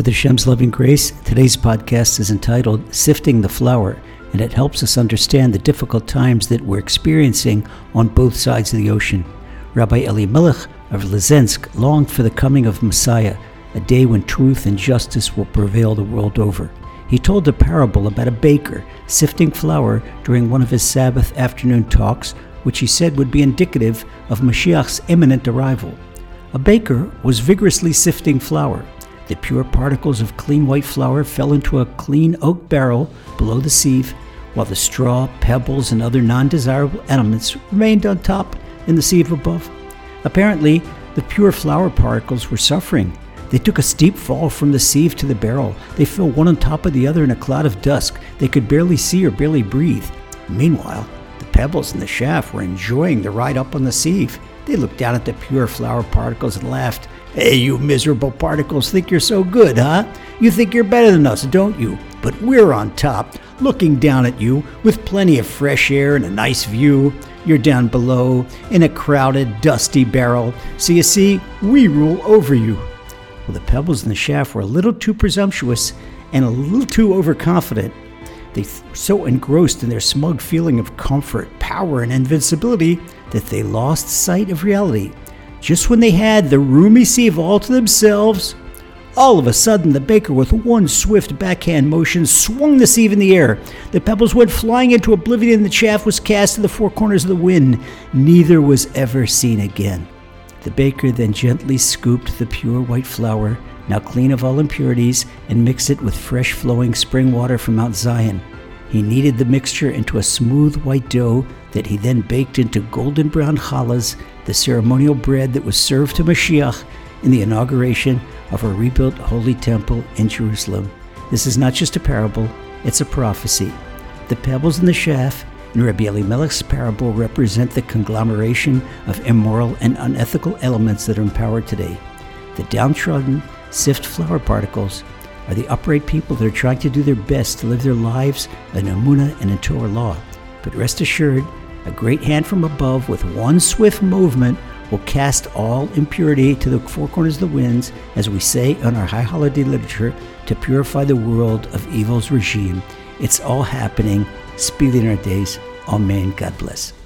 With Hashem's loving grace, today's podcast is entitled Sifting the Flour, and it helps us understand the difficult times that we're experiencing on both sides of the ocean. Rabbi Elimelech of Lizensk longed for the coming of Messiah, a day when truth and justice will prevail the world over. He told a parable about a baker sifting flour during one of his Sabbath afternoon talks, which he said would be indicative of Mashiach's imminent arrival. A baker was vigorously sifting flour. The pure particles of clean white flour fell into a clean oak barrel below the sieve, while the straw, pebbles, and other non desirable elements remained on top in the sieve above. Apparently, the pure flour particles were suffering. They took a steep fall from the sieve to the barrel. They fell one on top of the other in a cloud of dust. They could barely see or barely breathe. Meanwhile, the pebbles in the shaft were enjoying the ride up on the sieve. They looked down at the pure flour particles and laughed. Hey, you miserable particles think you're so good, huh? You think you're better than us, don't you? But we're on top, looking down at you with plenty of fresh air and a nice view. You're down below in a crowded, dusty barrel. So you see, we rule over you. Well, the pebbles in the shaft were a little too presumptuous and a little too overconfident. They were so engrossed in their smug feeling of comfort, power, and invincibility that they lost sight of reality just when they had the roomy sieve all to themselves, all of a sudden the baker, with one swift backhand motion, swung the sieve in the air. The pebbles went flying into oblivion, and the chaff was cast to the four corners of the wind. Neither was ever seen again. The baker then gently scooped the pure white flour, now clean of all impurities, and mix it with fresh flowing spring water from Mount Zion. He kneaded the mixture into a smooth white dough that he then baked into golden brown challahs, the ceremonial bread that was served to Mashiach in the inauguration of a rebuilt holy temple in Jerusalem. This is not just a parable, it's a prophecy. The pebbles in the shaft in Rabbi Elimelech's parable represent the conglomeration of immoral and unethical elements that are in power today. The downtrodden, sift flour particles are the upright people that are trying to do their best to live their lives in Amunah and in Torah law. But rest assured, a great hand from above with one swift movement will cast all impurity to the four corners of the winds, as we say on our high holiday literature, to purify the world of evil's regime. It's all happening speedily in our days. Amen. God bless.